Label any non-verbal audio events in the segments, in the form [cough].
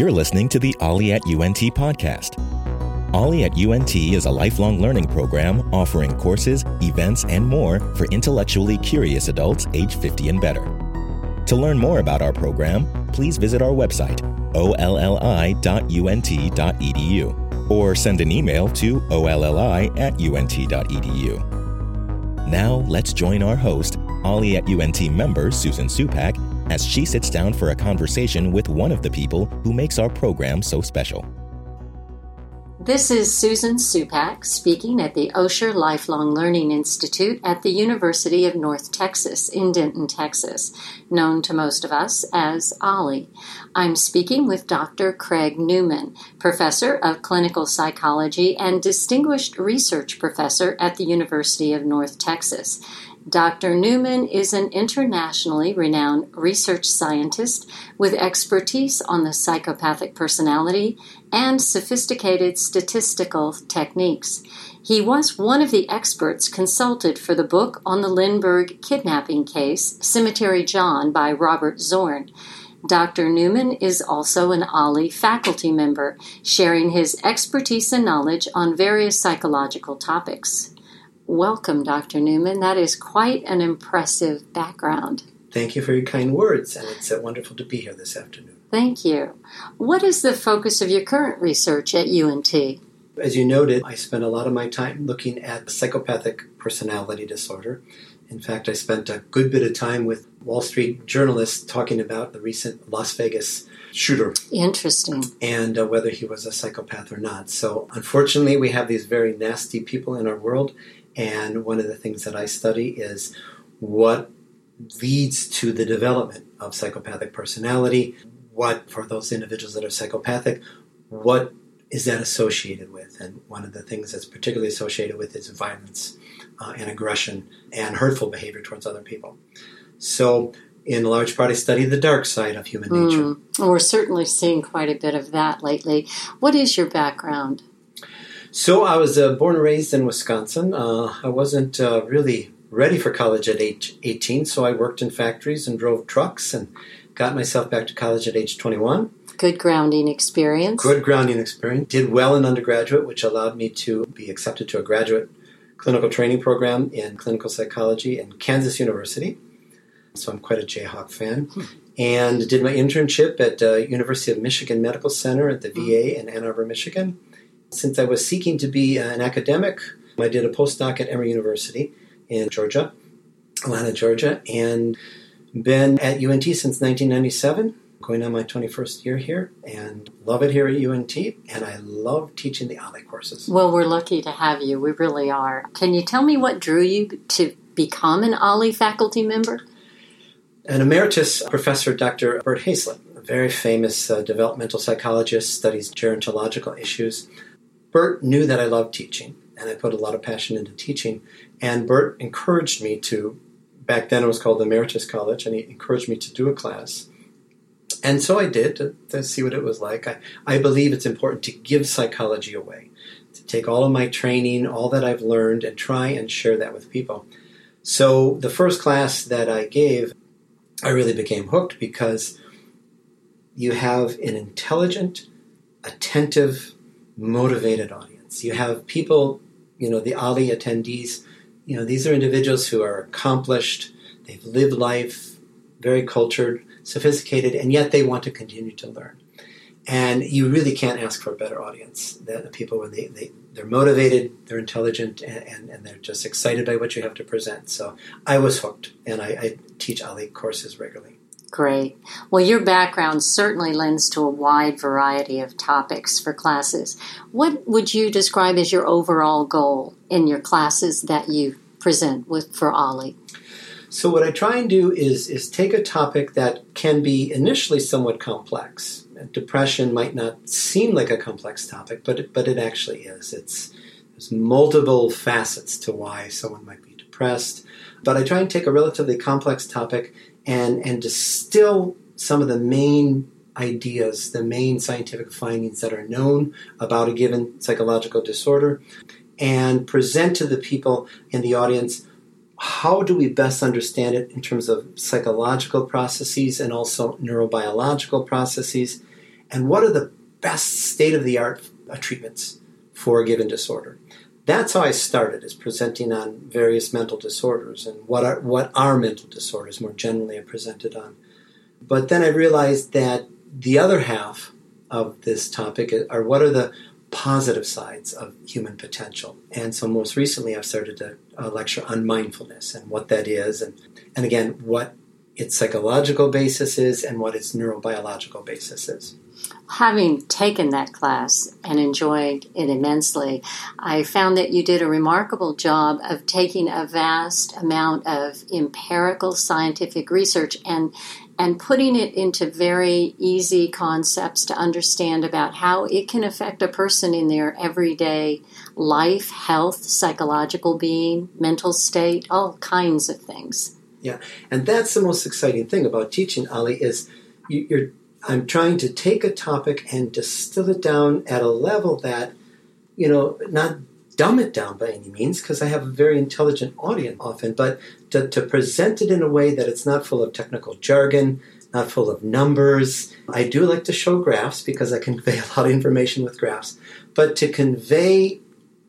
You're listening to the Ollie at UNT podcast. Ollie at UNT is a lifelong learning program offering courses, events, and more for intellectually curious adults age 50 and better. To learn more about our program, please visit our website, olli.unt.edu, or send an email to olli at unt.edu. Now, let's join our host, Ollie at UNT member Susan Supak, as she sits down for a conversation with one of the people who makes our program so special. This is Susan Supak speaking at the Osher Lifelong Learning Institute at the University of North Texas in Denton, Texas, known to most of us as Ollie. I'm speaking with Dr. Craig Neumann, professor of clinical psychology and distinguished research professor at the University of North Texas. Dr. Neumann is an internationally renowned research scientist with expertise on the psychopathic personality and sophisticated statistical techniques. He was one of the experts consulted for the book on the Lindbergh kidnapping case, Cemetery John, by Robert Zorn. Dr. Neumann is also an Ollie faculty member, sharing his expertise and knowledge on various psychological topics. Welcome, Dr. Neumann. That is quite an impressive background. Thank you for your kind words, and it's uh, wonderful to be here this afternoon. Thank you. What is the focus of your current research at UNT? As you noted, I spent a lot of my time looking at psychopathic personality disorder. In fact, I spent a good bit of time with Wall Street journalists talking about the recent Las Vegas shooter. Interesting. And uh, whether he was a psychopath or not. So, unfortunately, we have these very nasty people in our world, and one of the things that I study is what leads to the development of psychopathic personality. What, for those individuals that are psychopathic, what is that associated with? And one of the things that's particularly associated with is violence uh, and aggression and hurtful behavior towards other people. So, in large part, I study the dark side of human nature. Mm, we're certainly seeing quite a bit of that lately. What is your background? So I was uh, born and raised in Wisconsin. Uh, I wasn't uh, really ready for college at age 18, so I worked in factories and drove trucks and got myself back to college at age 21. Good grounding experience. Good grounding experience. Did well in undergraduate, which allowed me to be accepted to a graduate clinical training program in clinical psychology in Kansas University. So I'm quite a Jayhawk fan. Hmm. And did my internship at uh, University of Michigan Medical Center at the hmm. VA in Ann Arbor, Michigan since I was seeking to be an academic, I did a postdoc at Emory University in Georgia, Atlanta, Georgia, and been at UNT since 1997, going on my 21st year here, and love it here at UNT, and I love teaching the Ollie courses. Well, we're lucky to have you. We really are. Can you tell me what drew you to become an Ollie faculty member? An emeritus professor, Dr. Bert Hayslip, a very famous uh, developmental psychologist, studies gerontological issues Bert knew that I loved teaching, and I put a lot of passion into teaching. And Bert encouraged me to, back then it was called Emeritus College, and he encouraged me to do a class. And so I did to, to see what it was like. I, I believe it's important to give psychology away, to take all of my training, all that I've learned, and try and share that with people. So the first class that I gave, I really became hooked because you have an intelligent, attentive, motivated audience. You have people, you know, the Ollie attendees, you know, these are individuals who are accomplished, they've lived life, very cultured, sophisticated, and yet they want to continue to learn. And you really can't ask for a better audience than the people when they, they, they're motivated, they're intelligent, and, and, and, they're just excited by what you have to present. So I was hooked, and I, I teach Ollie courses regularly. Great. Well, your background certainly lends to a wide variety of topics for classes. What would you describe as your overall goal in your classes that you present with for Ollie? So what I try and do is is take a topic that can be initially somewhat complex. Depression might not seem like a complex topic, but it, but it actually is. It's there's multiple facets to why someone might be depressed. But I try and take a relatively complex topic and, and distill some of the main ideas, the main scientific findings that are known about a given psychological disorder, and present to the people in the audience how do we best understand it in terms of psychological processes and also neurobiological processes, and what are the best state of the art treatments for a given disorder. That's how I started, is presenting on various mental disorders and what are, what are mental disorders more generally I presented on. But then I realized that the other half of this topic are what are the positive sides of human potential. And so most recently I've started to uh, lecture on mindfulness and what that is and, and again what its psychological basis is and what its neurobiological basis is. Having taken that class and enjoyed it immensely, I found that you did a remarkable job of taking a vast amount of empirical scientific research and and putting it into very easy concepts to understand about how it can affect a person in their everyday life, health, psychological being, mental state, all kinds of things. Yeah, and that's the most exciting thing about teaching, Ollie, is you're I'm trying to take a topic and distill it down at a level that, you know, not dumb it down by any means, because I have a very intelligent audience often, but to, to present it in a way that it's not full of technical jargon, not full of numbers. I do like to show graphs because I convey [laughs] a lot of information with graphs, but to convey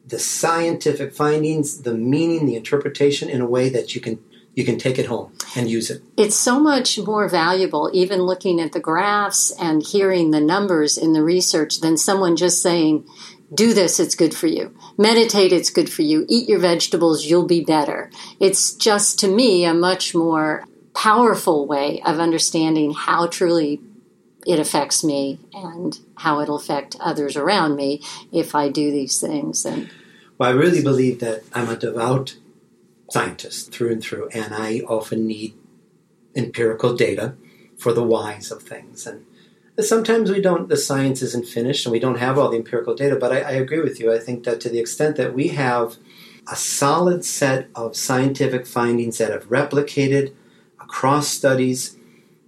the scientific findings, the meaning, the interpretation in a way that you can you can take it home and use it. It's so much more valuable, even looking at the graphs and hearing the numbers in the research, than someone just saying, do this, it's good for you. Meditate, it's good for you. Eat your vegetables, you'll be better. It's just, to me, a much more powerful way of understanding how truly it affects me and how it'll affect others around me if I do these things. And well, I really believe that I'm a devout scientist through and through, and I often need empirical data for the whys of things. And sometimes we don't, the science isn't finished and we don't have all the empirical data, but I, I agree with you. I think that to the extent that we have a solid set of scientific findings that have replicated across studies,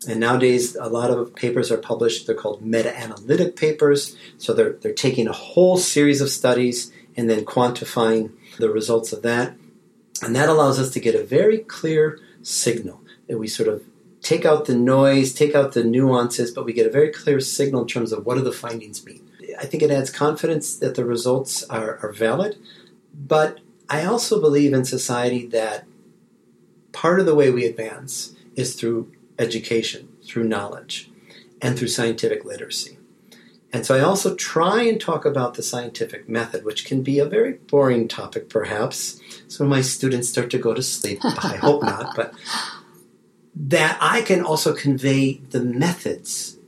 and nowadays, a lot of papers are published. They're called meta-analytic papers. So they're they're taking a whole series of studies and then quantifying the results of that. And that allows us to get a very clear signal that we sort of take out the noise, take out the nuances, but we get a very clear signal in terms of what do the findings mean. I think it adds confidence that the results are, are valid, but I also believe in society that part of the way we advance is through education, through knowledge, and through scientific literacy. And so I also try and talk about the scientific method, which can be a very boring topic, perhaps. So my students start to go to sleep. I hope not, but that I can also convey the methods,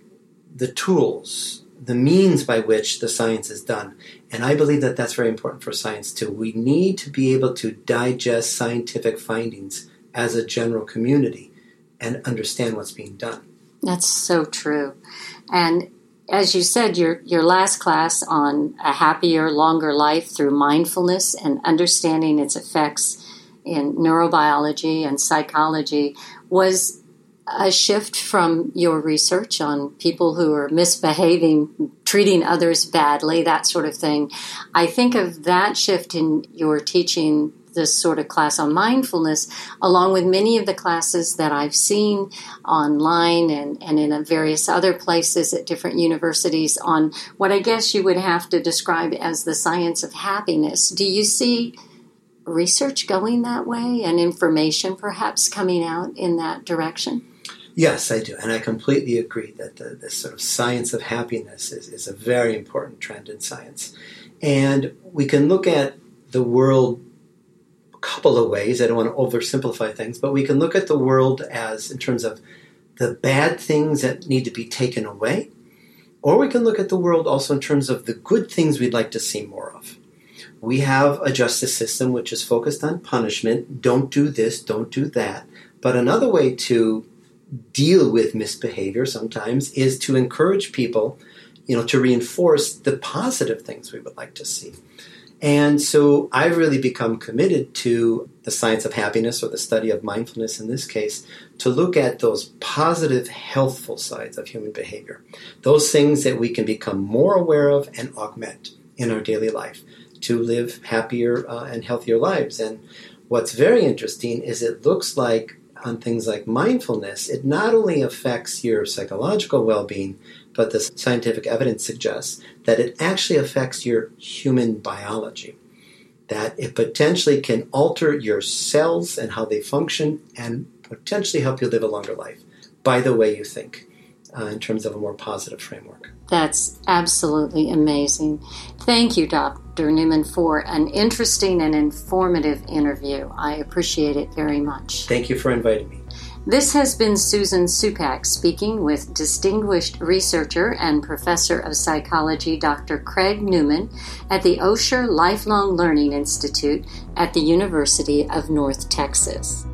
the tools, the means by which the science is done. And I believe that that's very important for science too. We need to be able to digest scientific findings as a general community and understand what's being done. That's so true. And as you said, your your last class on a happier, longer life through mindfulness and understanding its effects in neurobiology and psychology was a shift from your research on people who are misbehaving, treating others badly, that sort of thing. I think of that shift in your teaching this sort of class on mindfulness, along with many of the classes that I've seen online and, and in various other places at different universities on what I guess you would have to describe as the science of happiness. Do you see research going that way and information perhaps coming out in that direction? Yes, I do. And I completely agree that the, this sort of science of happiness is, is a very important trend in science. And we can look at the world couple of ways. I don't want to oversimplify things, but we can look at the world as in terms of the bad things that need to be taken away, or we can look at the world also in terms of the good things we'd like to see more of. We have a justice system which is focused on punishment. Don't do this, don't do that. But another way to deal with misbehavior sometimes is to encourage people, you know, to reinforce the positive things we would like to see. And so I've really become committed to the science of happiness or the study of mindfulness in this case to look at those positive, healthful sides of human behavior. Those things that we can become more aware of and augment in our daily life to live happier uh, and healthier lives. And what's very interesting is it looks like on things like mindfulness, it not only affects your psychological well being, but the scientific evidence suggests that it actually affects your human biology. That it potentially can alter your cells and how they function and potentially help you live a longer life by the way you think uh, in terms of a more positive framework. That's absolutely amazing. Thank you, Dr. Neumann, for an interesting and informative interview. I appreciate it very much. Thank you for inviting me. This has been Susan Supak speaking with distinguished researcher and professor of psychology Dr. Craig Neumann at the Osher Lifelong Learning Institute at the University of North Texas.